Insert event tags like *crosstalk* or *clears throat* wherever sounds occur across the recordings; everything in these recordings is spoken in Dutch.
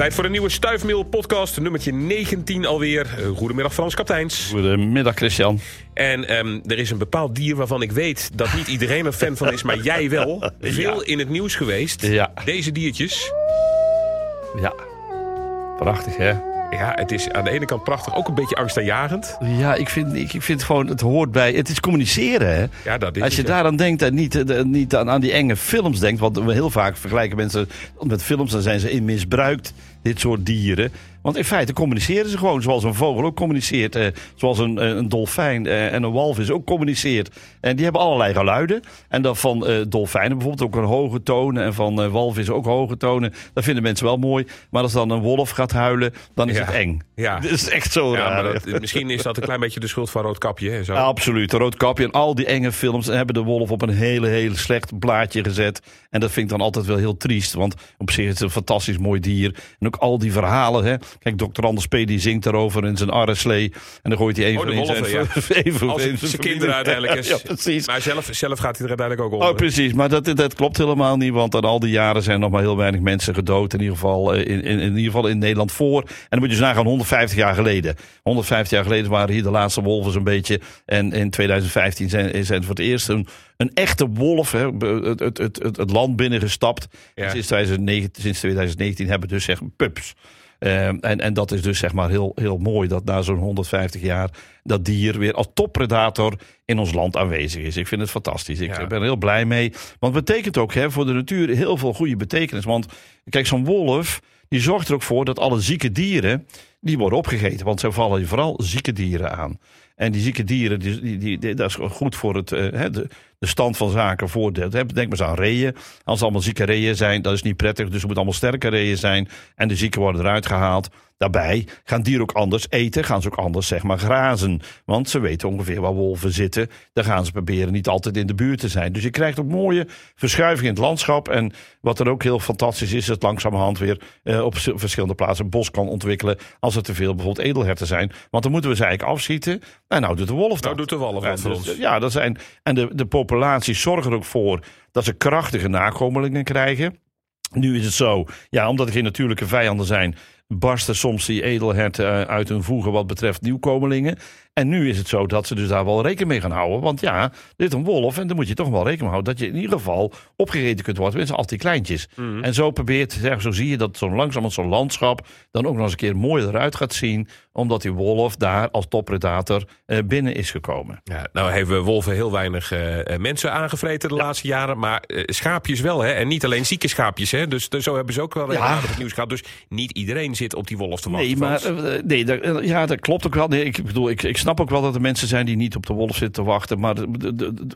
Tijd voor een nieuwe Stuifmeel podcast, nummertje 19 alweer. Eh, Goedemiddag Frans Kapteins. Goedemiddag Christian. En ehm, er is een bepaald dier waarvan ik weet dat niet iedereen een fan van is, maar jij wel. *laughs* Veel in het nieuws geweest. Ja. Deze diertjes. Ja, prachtig hè? Ja, het is aan de ene kant prachtig, ook een beetje angstaanjagend. Ja, ik vind, ik, ik vind gewoon, het hoort bij, het is communiceren hè? Ja, dat is Als je het, ja. daaraan denkt en niet, eh, niet aan, aan die enge films denkt, want we heel vaak vergelijken mensen met films, dan zijn ze in misbruikt, dit soort dieren. Want in feite communiceren ze gewoon zoals een vogel ook communiceert. Eh, zoals een, eh, een dolfijn eh, en een walvis ook communiceert. En die hebben allerlei geluiden. En dan van eh, dolfijnen bijvoorbeeld ook een hoge tonen. En van eh, walvissen ook hoge tonen. Dat vinden mensen wel mooi. Maar als dan een wolf gaat huilen, dan is Ja. het eng. Ja. *laughs* Dat is echt zo Ja, raar. maar dat, misschien is dat een klein beetje de schuld van Roodkapje. Hè, zo. Ja, absoluut. Roodkapje en al die enge films hebben de wolf op een hele, hele slecht blaadje gezet. En dat vind ik dan altijd wel heel triest. Want op zich is het een fantastisch mooi dier. En ook al die verhalen. Hè. Kijk, Dr. Anders P. die zingt daarover in zijn arreslee. En dan gooit hij even Oh, de in wolven, zijn, *laughs* even Als zijn familie. kinderen uiteindelijk *laughs* is. Ja, precies. Maar zelf, zelf gaat hij er uiteindelijk ook onder. Oh, precies. Maar dat, dat klopt helemaal niet. Want aan al die jaren zijn nog maar heel weinig mensen gedood. In ieder geval eh, in, in, in, ieder geval in Nederland voor. En dan moet je dus nagaan 150 jaar geleden. 150 jaar geleden waren hier de laatste wolven zo'n beetje. En in 2015 zijn, zijn voor het eerst een, een echte wolf hè, het, het, het, het, land binnengestapt. Ja. Sinds, 2019, sinds 2019 hebben we dus zeg pups. Eh, en, en dat is dus zeg maar heel, heel mooi dat na zo'n 150 jaar dat dier weer als toppredator in ons land aanwezig is. Ik vind het fantastisch. Ik Ja. ben er heel blij mee. Want het betekent ook hè, voor de natuur heel veel goede betekenis. Want kijk, zo'n wolf die zorgt er ook voor dat alle zieke dieren die worden opgegeten. Want ze vallen vooral zieke dieren aan. En die zieke dieren, die, die, die, die- dat is goed voor het, eh, hè, de, de stand van zaken voor de. Denk maar eens aan reeën. Als het allemaal zieke reeën zijn, dat is niet prettig. Dus het moeten allemaal sterke reeën zijn. En de zieken worden eruit gehaald. Daarbij gaan dieren ook anders eten, gaan ze ook anders zeg maar grazen. Want ze weten ongeveer waar wolven zitten. Dan gaan ze proberen niet altijd in de buurt te zijn. Dus je krijgt ook mooie verschuiving in het landschap. En wat er ook heel fantastisch is, is dat langzamerhand weer eh, op verschillende plaatsen een bos kan ontwikkelen. Als er te veel bijvoorbeeld edelherten zijn. Want dan moeten we ze eigenlijk afschieten. En nou doet de wolf dat. Nou doet de wolf wat voor dus, ons. Ja, dat zijn, en de, de populaties zorgen er ook voor dat ze krachtige nakomelingen krijgen. Nu is het zo, ja, omdat er geen natuurlijke vijanden zijn, barsten soms die edelherten eh, uit hun voegen wat betreft nieuwkomelingen. En nu is het zo dat ze dus daar wel rekening mee gaan houden. Want ja, dit is een wolf en dan moet je toch wel rekening mee houden dat je in ieder geval opgegeten kunt worden met z'n al die kleintjes. Mhm. En zo probeert, zeg, zo zie je dat zo langzamerhand zo'n landschap dan ook nog eens een keer mooi eruit gaat zien. Omdat die wolf daar als toppredator eh, binnen is gekomen. Ja, nou hebben wolven heel weinig eh, eh, mensen aangevreten de laatste jaren. Maar eh, schaapjes wel, hè? En niet alleen zieke schaapjes, hè? Dus, dus zo hebben ze ook wel Ja. regelmatig het nieuws gehad. Dus niet iedereen zit op die wolf te wachten. Nee, maar eh, nee, dat, eh, ja, dat klopt ook wel. Nee, ik bedoel, ik, ik snap ook wel dat er mensen zijn die niet op de wolf zitten te wachten. Maar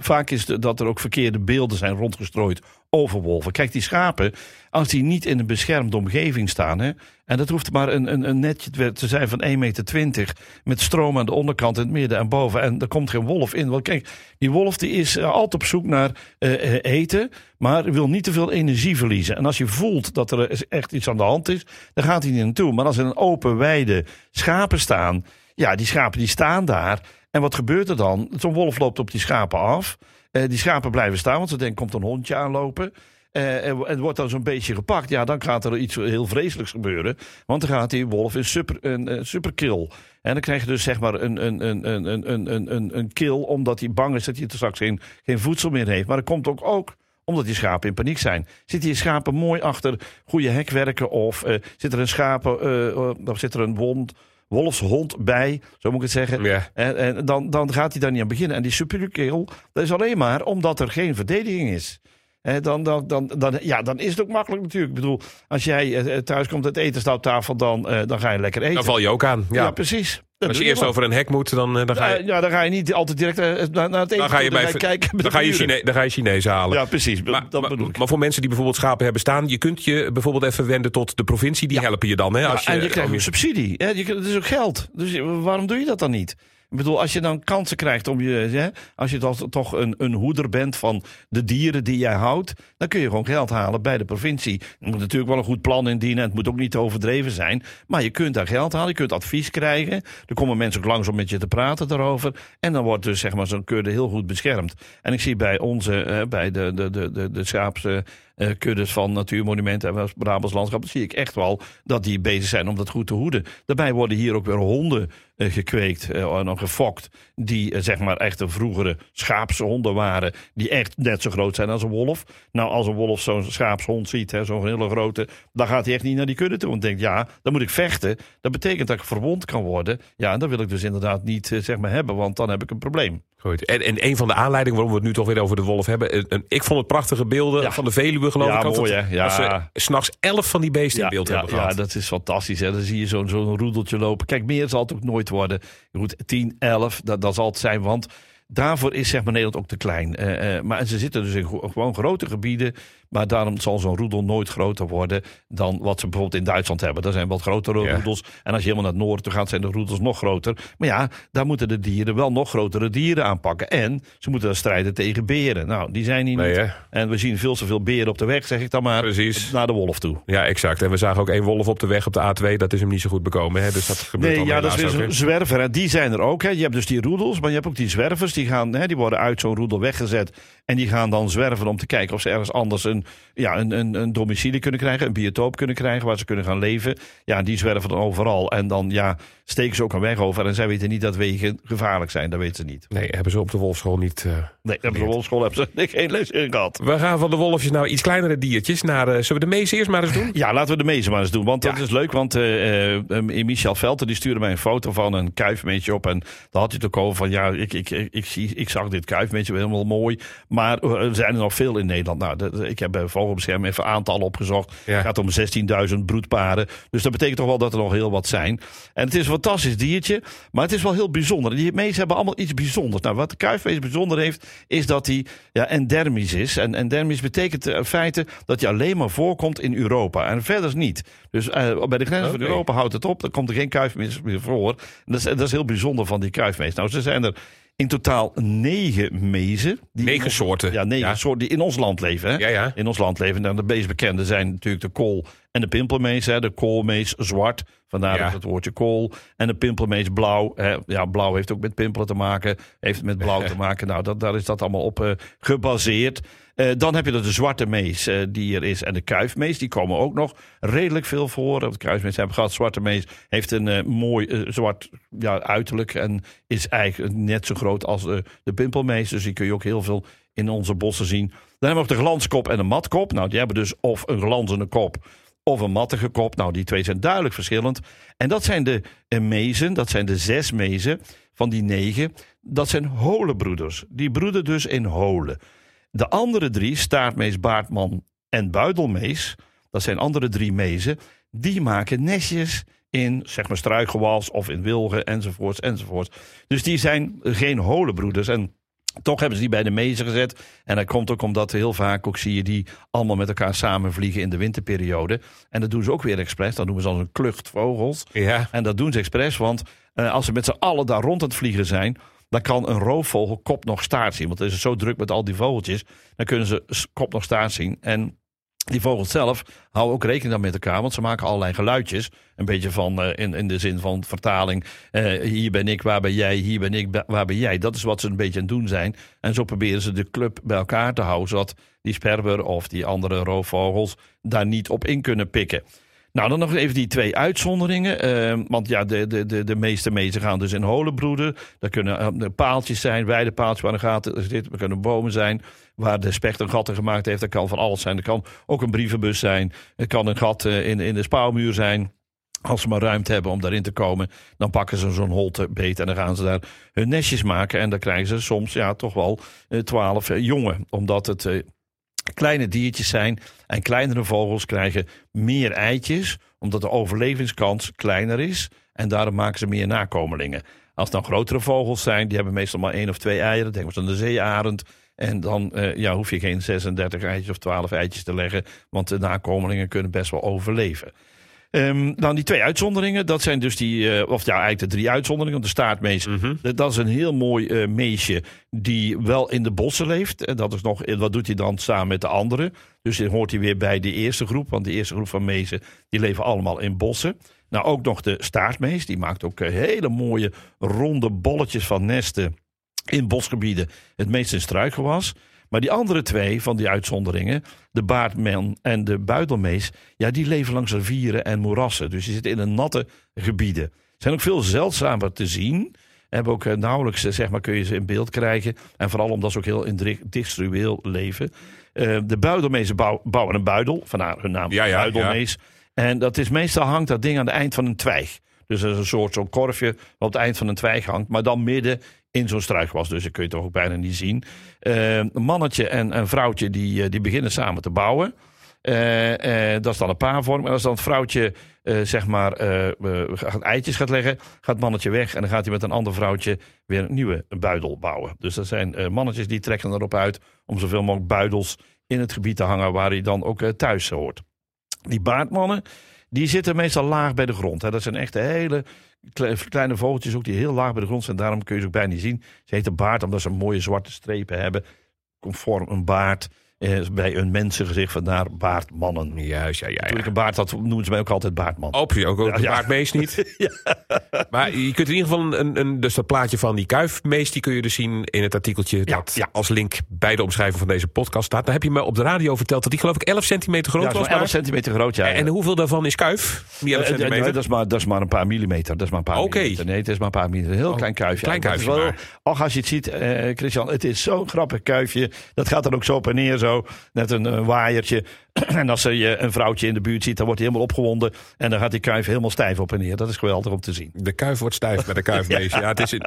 vaak is dat er ook verkeerde beelden zijn rondgestrooid over wolven. Kijk, die schapen, als die niet in een beschermde omgeving staan. Hè, en dat hoeft maar een, een, een netje te zijn van 1,20 meter. Met stroom aan de onderkant, in het midden en boven. En er komt geen wolf in. Want kijk, die wolf die is eh, altijd op zoek naar eh, eh, eten. Maar wil niet te veel energie verliezen. En als je voelt dat er echt iets aan de hand is, dan gaat hij niet naartoe. Maar als er een open, weide schapen staan. Ja, die schapen die staan daar. En wat gebeurt er dan? Zo'n wolf loopt op die schapen af. Uh, die schapen blijven staan, want ze denken, komt een hondje aanlopen. Eh, en, wordt dan zo'n beetje gepakt. Ja, dan gaat er iets heel vreselijks gebeuren. Want dan gaat die wolf in super, een, superkil. superkill. En dan krijg je dus zeg maar een, een, een, een, een, een, een kill... omdat hij bang is dat hij er straks geen, voedsel meer heeft. Maar dat komt ook, ook omdat die schapen in paniek zijn. Zitten die schapen mooi achter goede hekwerken of uh, zit er een schapen, uh, of zit er een wond wolfshond bij, zo moet ik het zeggen... Ja. En, en dan, dan gaat hij daar niet aan beginnen. En die superkill, dat is alleen maar omdat er geen verdediging is. Dan, dan, dan, dan, ja, dan is het ook makkelijk natuurlijk. Ik bedoel, als jij eh, thuis komt, het eten staat op tafel, dan, eh, dan ga je lekker eten. Dan val je ook aan. Ja. ja. precies. Als je eerst over een hek moet, dan, eh, dan ga je, Ja, ja, dan ga je niet altijd direct eh, naar, naar het eten dan ga je, bij, kijken. dan ga je. Chine, dan ga je Chinees halen. Ja, precies. Maar, dat maar- bedoel ik. maar voor mensen die bijvoorbeeld schapen hebben staan, je kunt je bijvoorbeeld even wenden tot de provincie. Die helpen je dan. Hè, als Ja, en je krijgt ook subsidie. Hè? Je, het is ook geld. Dus je- waarom doe je dat dan niet? Ik bedoel, als je dan kansen krijgt om je, hè, als je dan toch een, een hoeder bent van de dieren die jij houdt, dan kun je gewoon geld halen bij de provincie. Je moet natuurlijk wel een goed plan indienen. Het moet ook niet overdreven zijn. Maar je kunt daar geld halen, je kunt advies krijgen. Er komen mensen ook langs om met je te praten daarover. En dan wordt dus zeg maar zo'n kudde heel goed beschermd. En ik zie bij onze, eh, bij de, de, de, de, de schaapse eh, kuddes van natuurmonumenten en Brabants landschap, dan zie ik echt wel dat die bezig zijn om dat goed te hoeden. Daarbij worden hier ook weer honden uh, gekweekt uh, en gefokt. Die zeg maar echt een vroegere schaapshonden waren. Die echt net zo groot zijn als een wolf. Nou, als een wolf zo'n schaapshond ziet, zo'n hele grote. dan gaat hij echt niet naar die kudde toe. Want denkt, ja, dan moet ik vechten. Dat betekent dat ik verwond kan worden. Ja, en dat wil ik dus inderdaad niet zeg maar hebben. Want dan heb ik een probleem. Goed. En, en een van de aanleidingen waarom we het nu toch weer over de wolf hebben. ik vond het prachtige beelden van de Veluwe geloof ja, ik. Mooi, hè? Ja, Als ze s'nachts elf van die beesten ja, in beeld hebben gehad. Ja, dat is fantastisch. Hè? Dan zie je zo'n zo'n roedeltje lopen. Kijk, meer zal het ook nooit worden. Goed, 10, 11, dat, dat zal het zijn. Want daarvoor is zeg maar Nederland ook te klein. Uh, uh, maar ze zitten dus in gewoon grote gebieden. Maar daarom zal zo'n roedel nooit groter worden dan wat ze bijvoorbeeld in Duitsland hebben. Daar zijn wat grotere Ja. roedels. En als je helemaal naar het noorden toe gaat, zijn de roedels nog groter. Maar ja, daar moeten de dieren wel nog grotere dieren aanpakken. En ze moeten dan strijden tegen beren. Nou, die zijn hier Nee, niet. hè? En we zien veel te veel beren op de weg, zeg ik dan maar. Precies. Naar de wolf toe. Ja, exact. En we zagen ook één wolf op de weg op de A2. Dat is hem niet zo goed bekomen. Hè? Dus dat gebeurt Nee, ja, dat is weer hè? zwerver. En die zijn er ook. Hè. Je hebt dus die roedels, maar je hebt ook die zwervers. Die, gaan, hè, die worden uit zo'n roedel weggezet. En die gaan dan zwerven om te kijken of ze ergens anders een, ja, een, een, een domicilie kunnen krijgen. Een biotoop kunnen krijgen waar ze kunnen gaan leven. Ja, die zwerven dan overal. En dan ja, steken ze ook een weg over. En zij weten niet dat wegen gevaarlijk zijn. Dat weten ze niet. Nee, hebben ze op de wolfschool niet... eh, Nee, op school hebben ze *laughs* geen les in gehad. We gaan van de wolfjes naar iets kleinere diertjes. Naar, eh, zullen we de mees eerst maar eens doen? Ja, laten we de mezen maar eens doen. Want dat is leuk. Want eh, Michel Velten die stuurde mij een foto van een kuifmeetje op. En daar had hij het ook over van... Ja, ik, ik, ik, ik, zie, ik zag dit kuifmeetje helemaal mooi. Maar er zijn er nog veel in Nederland. Nou, dat- ik heb bij Vogelbescherming even aantallen opgezocht. Ja. Het gaat om 16.000 broedparen. Dus dat betekent toch wel dat er nog heel wat zijn. En het is een fantastisch diertje. Maar het is wel heel bijzonder. Die meesten hebben allemaal iets bijzonders. Nou, wat de kuifmees bijzonder heeft... is dat hij ja, endermisch is. En endermisch betekent eh, in feite dat hij alleen maar voorkomt in Europa. En verder niet. Dus eh, bij de grens van. Europa houdt het op. Dan komt er geen kuifmees meer voor. En dat, is, dat is heel bijzonder van die kuifmees. Nou, ze zijn er in totaal negen mezen. Die Negen ons- soorten. Ja, negen Ja. soorten die in ons land leven. Hè? Ja, ja. In ons land leven. Nou, de meest bekende zijn natuurlijk de kool en de pimpelmees. Hè? De koolmees zwart. Vandaar Ja. het woordje kool. En de pimpelmees blauw. Hè? Ja, blauw heeft ook met pimpelen te maken. Heeft met blauw *laughs* te maken. Nou, dat, daar is dat allemaal op eh, gebaseerd. Eh, dan heb je de zwarte mees eh, die er is. En de kuifmees, die komen ook nog redelijk veel voor. De kuifmees hebben gehad. Zwarte mees heeft een eh, mooi zwart ja, uiterlijk. En is eigenlijk net zo groot als de pimpelmees. Dus die kun je ook heel veel in onze bossen zien. Dan hebben we ook de glanskop en de matkop. Nou, die hebben dus of een glanzende kop of een mattige kop. Nou, die twee zijn duidelijk verschillend. En dat zijn de mezen, dat zijn de zes mezen van die negen. Dat zijn holenbroeders. Die broeden dus in holen. De andere drie, staartmees, baardman en buidelmees, dat zijn andere drie mezen, die maken nestjes in zeg maar struikgewas of in wilgen enzovoorts enzovoorts. Dus die zijn geen holenbroeders en toch hebben ze die bij de mezen gezet. En dat komt ook omdat heel vaak ook zie je die allemaal met elkaar samenvliegen in de winterperiode. En dat doen ze ook weer expres. Dat doen ze als een klucht vogels. Ja. En dat doen ze expres, want eh, als ze met z'n allen daar rond aan het vliegen zijn, dan kan een roofvogel kop nog staart zien. Want het is zo druk met al die vogeltjes, dan kunnen ze kop nog staart zien. En die vogels zelf houden ook rekening dan met elkaar, want ze maken allerlei geluidjes. Een beetje van, eh, in, in de zin van vertaling, eh, hier ben ik, waar ben jij, hier ben ik, waar ben jij. Dat is wat ze een beetje aan het doen zijn. En zo proberen ze de club bij elkaar te houden, zodat die sperber of die andere roofvogels daar niet op in kunnen pikken. Nou, dan nog even die twee uitzonderingen. eh, want ja, de, de, de, de meeste mezen gaan dus in holenbroeden. Dat kunnen eh, paaltjes zijn, weidepaaltjes waar een gaten zitten. Dat kunnen bomen zijn waar de specht een gat in gemaakt heeft. Dat kan van alles zijn. Dat kan ook een brievenbus zijn. Het kan een gat eh, in, in de spouwmuur zijn. Als ze maar ruimte hebben om daarin te komen, dan pakken ze zo'n holte beet en dan gaan ze daar hun nestjes maken. En dan krijgen ze soms ja, toch wel eh, twaalf jongen. Omdat het kleine diertjes zijn. En kleinere vogels krijgen meer eitjes, omdat de overlevingskans kleiner is. En daarom maken ze meer nakomelingen. Als het dan grotere vogels zijn, die hebben meestal maar één of twee eieren. Denk maar aan de zeearend. En dan eh, ja, hoef je geen 36 eitjes of 12 eitjes te leggen. Want de nakomelingen kunnen best wel overleven. Ehm, dan die twee uitzonderingen, dat zijn dus die, eh, of ja, eigenlijk de drie uitzonderingen. Want de staartmees, dat- dat is een heel mooi eh, meesje die wel in de bossen leeft. En dat is nog, wat doet hij dan samen met de anderen? Dus dan hoort hij weer bij de eerste groep, want de eerste groep van mezen, die leven allemaal in bossen. Nou, ook nog de staartmees, die maakt ook eh, hele mooie ronde bolletjes van nesten in bosgebieden. Het meest in struikgewas. Maar die andere twee van die uitzonderingen, de baardman en de buidelmees, ja, die leven langs rivieren en moerassen. Dus die zitten in een natte gebieden. Zijn ook veel zeldzamer te zien. Hebben ook eh, nauwelijks, eh, zeg maar, kun je ze in beeld krijgen. En vooral omdat ze ook heel industrieel leven. Uh, de buidelmezen bouw, bouwen een buidel, vandaar hun naam Ja, ja, buidelmees. En dat is meestal hangt dat ding aan het eind van een twijg. Dus dat is een soort zo'n korfje wat op het eind van een twijg hangt. Maar dan midden in zo'n struikwas. Dus dat kun je toch ook bijna niet zien. Eh, een mannetje en een vrouwtje die, eh, die beginnen samen te bouwen. Eh, eh, dat is dan een paarvorm. En als dan het vrouwtje zeg maar gaat eitjes gaat leggen, gaat het mannetje weg. En dan gaat hij met een ander vrouwtje weer een nieuwe buidel bouwen. Dus dat zijn mannetjes die trekken erop uit om zoveel mogelijk buidels in het gebied te hangen waar hij dan ook thuis hoort. Die baardmannen, die zitten meestal laag bij de grond. Hè. Dat zijn echt hele kle- kleine vogeltjes ook die heel laag bij de grond zijn. Daarom kun je ze ook bijna niet zien. Ze heten baard omdat ze mooie zwarte strepen hebben. Conform een baard. Eh, bij een mensengezicht, vandaar baardmannen. Juist, ja, ja. Toen ik ja. een baard had, noemden ze mij ook altijd baardman. Op je ook, ook Ja, de ja. baardmees niet. *laughs* Maar je kunt in ieder geval een, een, dus dat plaatje van die kuifmees, die kun je dus zien in het artikeltje Ja, dat ja. als link bij de omschrijving van deze podcast staat. Dan heb je me op de radio verteld dat die geloof ik 11 centimeter groot ja, was. zo'n 11 maar. centimeter groot. Ja, En hoeveel daarvan is kuif? Die 11 Eh, eh, centimeter? dat, is maar, dat is maar een paar millimeter. Dat is maar een paar Oké. millimeter. Nee, het is maar een paar millimeter. Een heel Oh, klein kuifje. klein kuifje wel-. Och, als je het ziet, eh, Christian, het is zo'n grappig kuifje. Dat gaat dan ook zo op en neer zo. Net een, eh, waaiertje. *clears throat* en als je een vrouwtje in de buurt ziet, dan wordt hij helemaal opgewonden. En dan gaat die kuif helemaal stijf op en neer. Dat is geweldig om te zien. De kuif wordt stijf bij de kuifmees. *laughs* ja. het is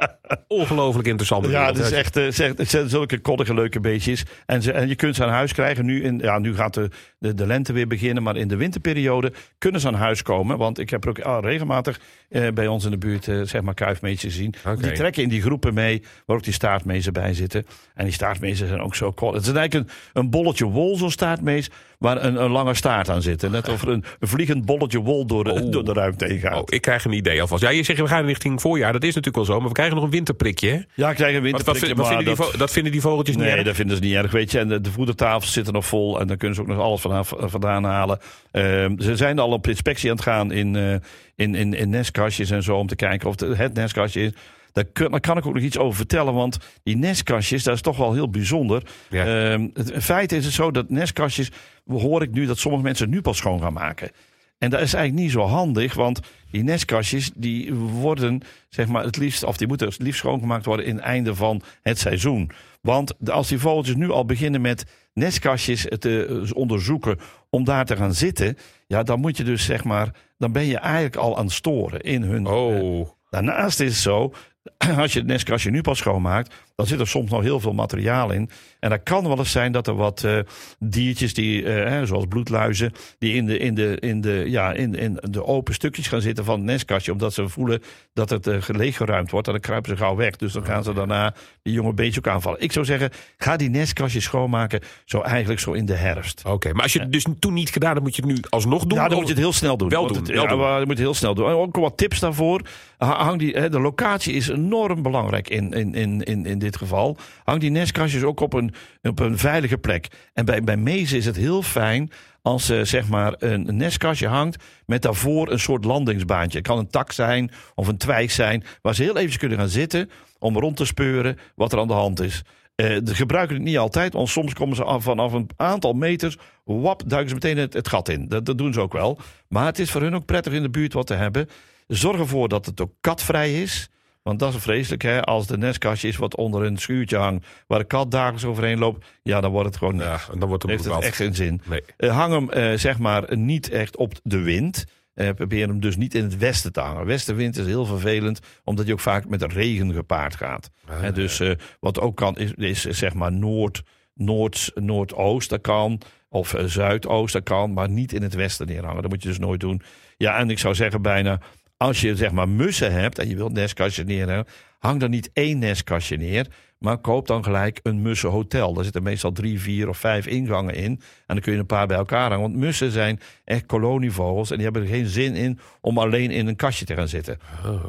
ongelooflijk interessante Ja, het is echt eh, het zijn zulke koddige leuke beestjes. En, ze, en je kunt ze aan huis krijgen. Nu, in, ja, nu gaat de, de, de lente weer beginnen. Maar in de winterperiode kunnen ze aan huis komen. Want ik heb er ook ah, regelmatig eh, bij ons in de buurt eh, zeg maar kuifmeesjes gezien. Die trekken in die groepen mee. Waar ook die staartmezen bij zitten. En die staartmezen zijn ook zo kort. Het is eigenlijk een, een bolletje wol, zo'n staartmees. Waar een, een lange staart aan zit. En net of er een, vliegend bolletje wol door de, Oh. door de ruimte heen gaat. Oh, ik krijg een idee alvast. Ja, je zegt we gaan richting voorjaar. Dat is natuurlijk wel zo. Maar we krijgen nog een winterprikje. Hè? Ja, ik krijg een Wat, wat, winterprikje. wat maar vinden die, dat- vinden die vogeltjes niet Nee, dat vinden ze niet erg. Weet je, en de, de voedertafels zitten nog vol. En dan kunnen ze ook nog alles vanaf, vandaan halen. Ehm, ze zijn al op inspectie aan het gaan in, eh, in, in, in nestkastjes en zo. Om te kijken of de, het nestkastje is. Daar, kun- daar kan ik ook nog iets over vertellen. Want die nestkastjes, dat is toch wel heel bijzonder. Ja. Ehm, het, in feite is het zo dat nestkastjes. hoor ik nu dat sommige mensen nu pas schoon gaan maken. En dat is eigenlijk niet zo handig, want die nestkastjes die worden zeg maar het liefst, of die moeten het liefst schoongemaakt worden in het einde van het seizoen. Want als die vogeltjes nu al beginnen met nestkastjes te eh, onderzoeken om daar te gaan zitten, ja, dan moet je dus zeg maar, dan ben je eigenlijk al aan het storen in hun. eh, Oh, Daarnaast is het zo, *clears throat* als je het nestkastje nu pas schoonmaakt, dan zit er soms nog heel veel materiaal in. En dat kan wel eens zijn dat er wat eh, diertjes, die, eh, hè, zoals bloedluizen, die in de, in, de, in, de, ja, in, in de open stukjes gaan zitten van het nestkastje, omdat ze voelen dat het uh, leeggeruimd wordt. En dan kruipen ze gauw weg. Dus dan gaan ze daarna die jonge beestjes ook aanvallen. Ik zou zeggen, ga die nestkastjes schoonmaken, zo eigenlijk zo in de herfst. oké. Maar als je het dus toen niet gedaan hebt, moet je het nu alsnog doen? Ja, dan moet je het heel snel doen. Wel doen, het- wel ja, doen. maar je moet het heel snel doen. En ook wat tips daarvoor. Ha- Hang die, hè, de locatie is enorm belangrijk in, in, in, in, in dit geval. Hang die nestkastjes ook op een, op een veilige plek. En bij, bij mezen is het heel fijn als eh, zeg maar een, nestkastje hangt met daarvoor een soort landingsbaantje. Het kan een tak zijn of een twijg zijn waar ze heel even kunnen gaan zitten om rond te speuren wat er aan de hand is. Eh, ze gebruiken het niet altijd, want soms komen ze af, vanaf een aantal meters, wap, duiken ze meteen het, het gat in. Dat, dat doen ze ook wel. Maar het is voor hun ook prettig in de buurt wat te hebben. Zorg ervoor dat het ook katvrij is. Want dat is vreselijk, hè? Als de nestkastje is wat onder een schuurtje hangt, waar de kat dagelijks overheen loopt, ja, dan wordt het gewoon Ja, en dan wordt het Heeft het echt geen zin. Nee. Eh, hang hem eh, zeg maar niet echt op de wind. Eh, probeer hem dus niet in het westen te hangen. Westenwind is heel vervelend, omdat hij ook vaak met regen gepaard gaat. Ah, Hè, dus wat ook kan, is, is zeg maar noord, noord, noordoost, dat kan. Of zuidoost, dat kan. Maar niet in het westen neerhangen. Dat moet je dus nooit doen. Ja, en ik zou zeggen bijna, als je zeg maar mussen hebt en je wilt nestkastjes neerhangen, hang dan niet één nestkastje neer. Maar koop dan gelijk een mussenhotel. Daar zitten meestal drie, vier of vijf ingangen in. En dan kun je een paar bij elkaar hangen. Want mussen zijn echt kolonievogels. En die hebben er geen zin in om alleen in een kastje te gaan zitten.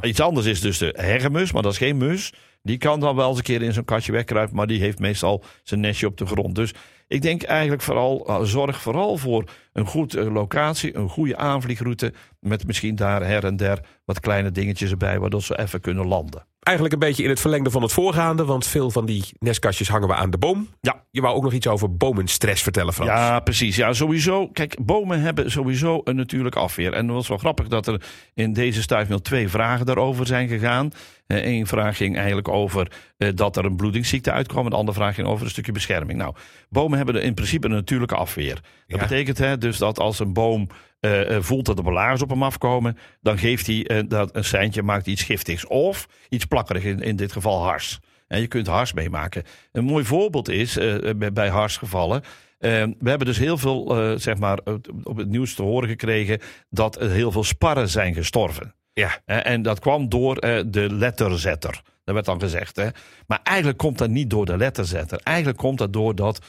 Iets anders is dus de herremus, maar dat is geen mus. Die kan dan wel eens een keer in zo'n katje wegkruipen, maar die heeft meestal zijn nestje op de grond. Dus ik denk eigenlijk vooral, uh, zorg vooral voor een goede locatie, een goede aanvliegroute. Met misschien daar her en der wat kleine dingetjes erbij, waardoor ze even kunnen landen. Eigenlijk een beetje in het verlengde van het voorgaande, want veel van die nestkastjes hangen we aan de boom. Ja. Je wou ook nog iets over bomenstress vertellen, Frans. Ja, precies. Ja, sowieso. Kijk, bomen hebben sowieso een natuurlijke afweer. En het was wel grappig dat er in deze stuifmeel twee vragen daarover zijn gegaan. Eén vraag ging eigenlijk over uh, dat er een bloedingsziekte uitkwam. De andere vraag ging over een stukje bescherming. Nou, bomen hebben in principe een natuurlijke afweer. Dat ja. betekent hè, dus dat als een boom uh, voelt dat er belaars op hem afkomen, dan geeft hij uh, dat een seintje, maakt iets giftigs. Of iets plakkerig, in, in dit geval hars. En je kunt hars meemaken. Een mooi voorbeeld is uh, bij harsgevallen. we hebben dus heel veel, zeg maar, op het nieuws te horen gekregen dat er heel veel sparren zijn gestorven. Ja. en dat kwam door de letterzetter. Dat werd dan gezegd. Hè? Maar eigenlijk komt dat niet door de letterzetter. Eigenlijk komt dat doordat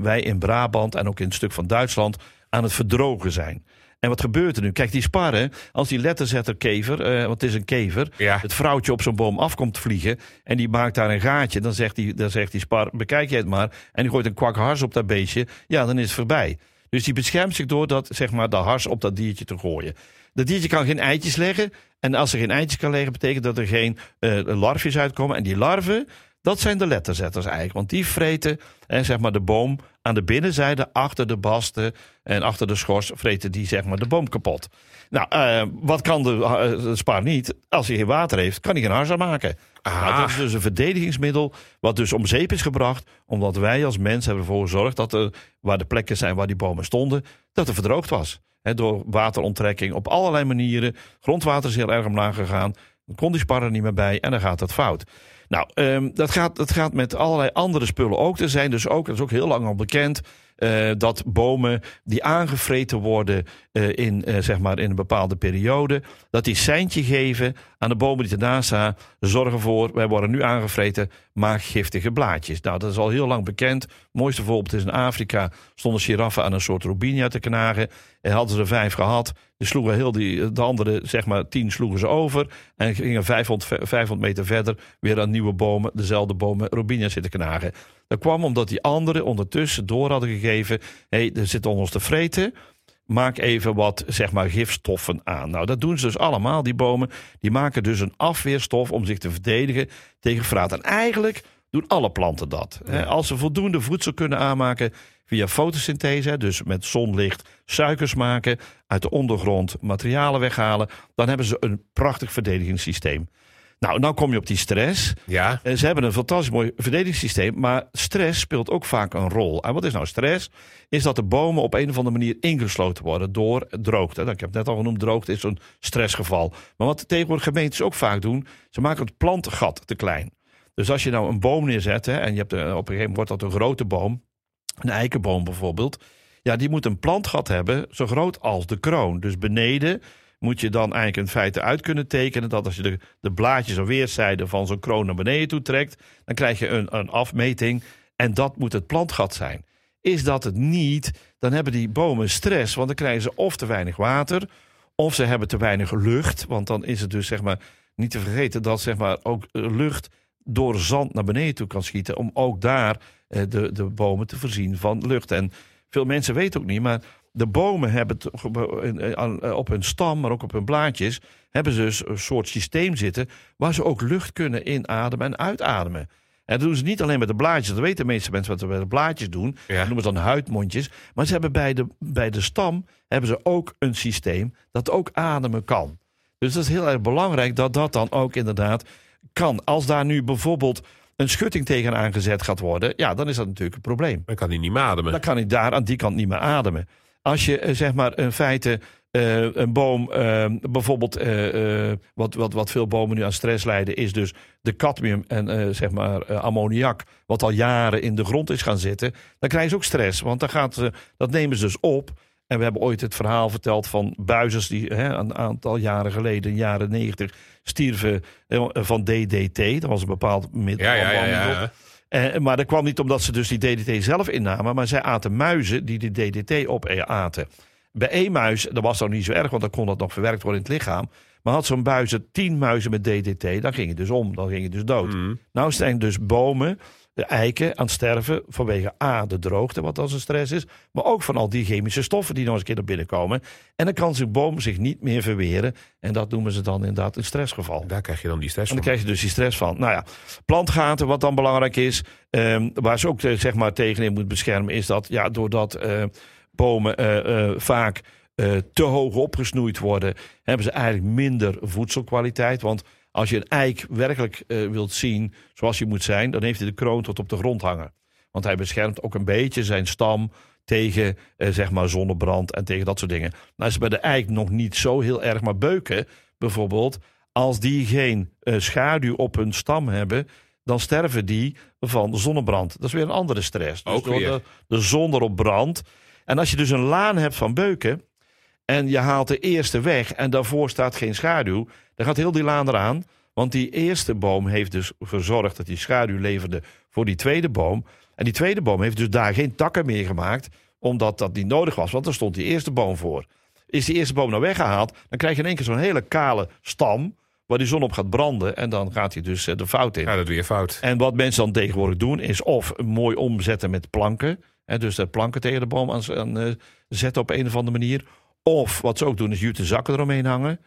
wij in Brabant en ook in een stuk van Duitsland aan het verdrogen zijn. En wat gebeurt er nu? Kijk, die sparren, als die letterzetterkever, uh, want het is een kever, ja. het vrouwtje op zo'n boom afkomt vliegen en die maakt daar een gaatje, dan zegt die, dan zegt die spar, bekijk je het maar, en die gooit een kwak hars op dat beestje, ja, dan is het voorbij. Dus die beschermt zich door dat, zeg maar, de hars op dat diertje te gooien. Dat diertje kan geen eitjes leggen. En als er geen eitjes kan leggen, betekent dat er geen uh, larfjes uitkomen. En die larven, dat zijn de letterzetters eigenlijk. Want die vreten en zeg maar, de boom aan de binnenzijde, achter de basten en achter de schors, vreten die zeg maar, de boom kapot. Nou, uh, wat kan de, uh, de spaar niet? Als hij geen water heeft, kan hij geen hars maken. Nou, dat is dus een verdedigingsmiddel wat dus om zeep is gebracht. Omdat wij als mens hebben ervoor gezorgd dat er, waar de plekken zijn waar die bomen stonden, dat er verdroogd was. He, door wateronttrekking op allerlei manieren. Grondwater is heel erg omlaag gegaan. Dan kon die sparren niet meer bij en dan gaat het fout. Nou, um, dat, gaat, dat gaat met allerlei andere spullen ook. Er zijn dus ook, dat is ook heel lang al bekend, uh, dat bomen die aangevreten worden uh, in, uh, zeg maar in een bepaalde periode, dat die seintje geven aan de bomen die ernaast staan, zorgen voor, wij worden nu aangevreten, maak giftige blaadjes. Nou, dat is al heel lang bekend. Het mooiste voorbeeld is in Afrika stonden giraffen aan een soort robinia te knagen. En hadden ze er vijf gehad. Die sloegen heel die, de andere, zeg maar tien, sloegen ze over. En gingen 500, 500 meter verder weer aan nieuwe bomen, dezelfde bomen, robinia zitten knagen. Dat kwam omdat die anderen ondertussen door hadden gegeven: hé, hey, er zit ons te vreten. Maak even wat, zeg maar, gifstoffen aan. Nou, dat doen ze dus allemaal, die bomen. Die maken dus een afweerstof om zich te verdedigen tegen vraat. En eigenlijk doen alle planten dat. Als ze voldoende voedsel kunnen aanmaken via fotosynthese, dus met zonlicht suikers maken, uit de ondergrond materialen weghalen, dan hebben ze een prachtig verdedigingssysteem. Nou, nou kom je op die stress. Ja. Ze hebben een fantastisch mooi verdedigingssysteem, maar stress speelt ook vaak een rol. En wat is nou stress? Is dat de bomen op een of andere manier ingesloten worden door droogte. Ik heb het net al genoemd, droogte is een stressgeval. Maar wat tegenwoordig gemeentes ook vaak doen, ze maken het plantengat te klein. Dus als je nou een boom neerzet, hè, en je hebt een, op een gegeven moment wordt dat een grote boom, een eikenboom bijvoorbeeld, ja, die moet een plantgat hebben zo groot als de kroon. Dus beneden moet je dan eigenlijk in feite uit kunnen tekenen dat als je de, de blaadjes aan weerszijden van zo'n kroon naar beneden toe trekt, dan krijg je een, een afmeting en dat moet het plantgat zijn. Is dat het niet, dan hebben die bomen stress, want dan krijgen ze of te weinig water, of ze hebben te weinig lucht, want dan is het dus zeg maar niet te vergeten dat zeg maar ook lucht door zand naar beneden toe kan schieten, om ook daar eh, de, de bomen te voorzien van lucht. En veel mensen weten ook niet, maar de bomen hebben op hun stam, maar ook op hun blaadjes, hebben ze dus een soort systeem zitten waar ze ook lucht kunnen inademen en uitademen. En dat doen ze niet alleen met de blaadjes. Dat weten de meeste mensen wat ze bij de blaadjes doen. Ja. Dat noemen ze dan huidmondjes. Maar ze hebben bij de, bij de stam hebben ze ook een systeem dat ook ademen kan. Dus dat is heel erg belangrijk dat dat dan ook inderdaad kan. Als daar nu bijvoorbeeld een schutting tegen aangezet gaat worden, ja, dan is dat natuurlijk een probleem. Dan kan hij niet meer ademen. Dan kan hij daar aan die kant niet meer ademen. Als je zeg maar in feite uh, een boom, uh, bijvoorbeeld uh, wat, wat, wat veel bomen nu aan stress lijden, is dus de cadmium en zeg maar ammoniak, wat al jaren in de grond is gaan zitten. Dan krijgen ze ook stress, want dan gaat ze, dat nemen ze dus op. En we hebben ooit het verhaal verteld van buizers die hè, een aantal jaren geleden, in de jaren negentig, stierven van DDT. Dat was een bepaald middel. Ja, ja, ja, ja. Uh, maar dat kwam niet omdat ze dus die DDT zelf innamen, maar zij aten muizen die die DDT opaten. Bij één muis, dat was dan niet zo erg, want dan kon dat nog verwerkt worden in het lichaam. Maar had zo'n buizen tien muizen met DDT, dan ging het dus om. Dan ging het dus dood. Mhm. Nou zijn dus bomen, de eiken, aan het sterven vanwege A, de droogte, wat als een stress is. Maar ook van al die chemische stoffen die nog eens een keer naar binnen komen. En dan kan zo'n boom zich niet meer verweren. En dat noemen ze dan inderdaad een stressgeval. Daar krijg je dan die stress En van. dan krijg je dus die stress van. Nou ja, plantgaten, wat dan belangrijk is, ehm, waar ze ook eh, zeg maar tegenin moet beschermen, is dat ja, doordat eh, bomen eh, eh, vaak eh, te hoog opgesnoeid worden, hebben ze eigenlijk minder voedselkwaliteit. Want als je een eik werkelijk eh, wilt zien zoals je moet zijn, dan heeft hij de kroon tot op de grond hangen. Want hij beschermt ook een beetje zijn stam tegen eh, zeg maar zonnebrand en tegen dat soort dingen. Nou is bij de eik nog niet zo heel erg, maar beuken bijvoorbeeld, als die geen eh, schaduw op hun stam hebben, dan sterven die van zonnebrand. Dat is weer een andere stress. Dus Ook door weer. de, de zon erop brandt. En als je dus een laan hebt van beuken en je haalt de eerste weg en daarvoor staat geen schaduw, dan gaat heel die laan eraan. Want die eerste boom heeft dus verzorgd dat die schaduw leverde voor die tweede boom. En die tweede boom heeft dus daar geen takken meer gemaakt, omdat dat niet nodig was, want daar stond die eerste boom voor. Is die eerste boom nou weggehaald, dan krijg je in één keer zo'n hele kale stam, waar die zon op gaat branden en dan gaat hij dus eh, de fout in. Ja, dat weer fout. En wat mensen dan tegenwoordig doen, is of mooi omzetten met planken. Hè, dus de planken tegen de boom aan, aan, eh, zetten op een of andere manier. Of wat ze ook doen, is jute zakken eromheen hangen.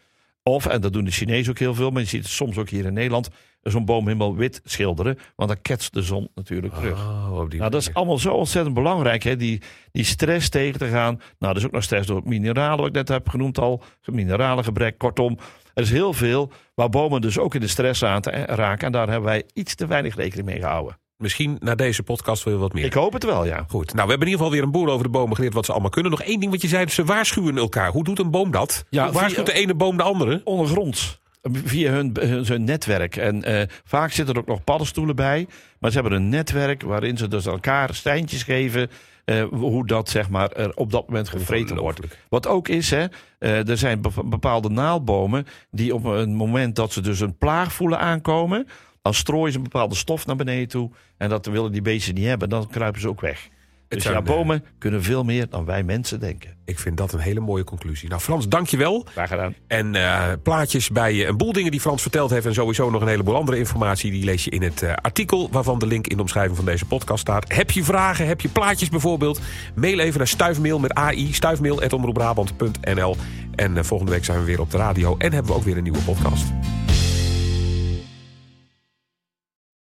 Of, en dat doen de Chinezen ook heel veel, maar je ziet het soms ook hier in Nederland, zo'n boom helemaal wit schilderen. Want dan ketst de zon natuurlijk terug. Oh, Nou, dat is allemaal zo ontzettend belangrijk, hè? Die, die stress tegen te gaan. Nou, er is ook nog stress door mineralen, wat ik net heb genoemd al. Mineralengebrek, kortom. Er is heel veel waar bomen dus ook in de stress aan te raken. En daar hebben wij iets te weinig rekening mee gehouden. Misschien na deze podcast wil je wat meer. Ik hoop het wel, ja. Goed, nou we hebben in ieder geval weer een boel over de bomen geleerd wat ze allemaal kunnen. Nog één ding wat je zei, ze waarschuwen elkaar. Hoe doet een boom dat? Ja, Hoe waarschuwt via- de ene boom de andere? Ondergronds. Via hun, hun, hun netwerk. En eh, vaak zitten er ook nog paddenstoelen bij. Maar ze hebben een netwerk waarin ze dus elkaar steintjes geven. eh, hoe dat zeg maar er op dat moment gevreten wordt. Wat ook is, hè, eh, er zijn be- bepaalde naaldbomen die op een moment dat ze dus een plaag voelen aankomen, dan strooien ze een bepaalde stof naar beneden toe. En dat willen die beesten niet hebben, dan kruipen ze ook weg. Dus zijn, ja, eh, bomen kunnen veel meer dan wij mensen denken. Ik vind dat een hele mooie conclusie. Nou Frans, dankjewel. Graag gedaan. En eh, plaatjes bij eh, een boel dingen die Frans verteld heeft... en sowieso nog een heleboel andere informatie... die lees je in het artikel waarvan de link in de omschrijving van deze podcast staat. Heb je vragen, heb je plaatjes bijvoorbeeld? Mail even naar stuifmail met AI, stuifmail.omroepbrabant.nl. En volgende week zijn we weer op de radio en hebben we ook weer een nieuwe podcast.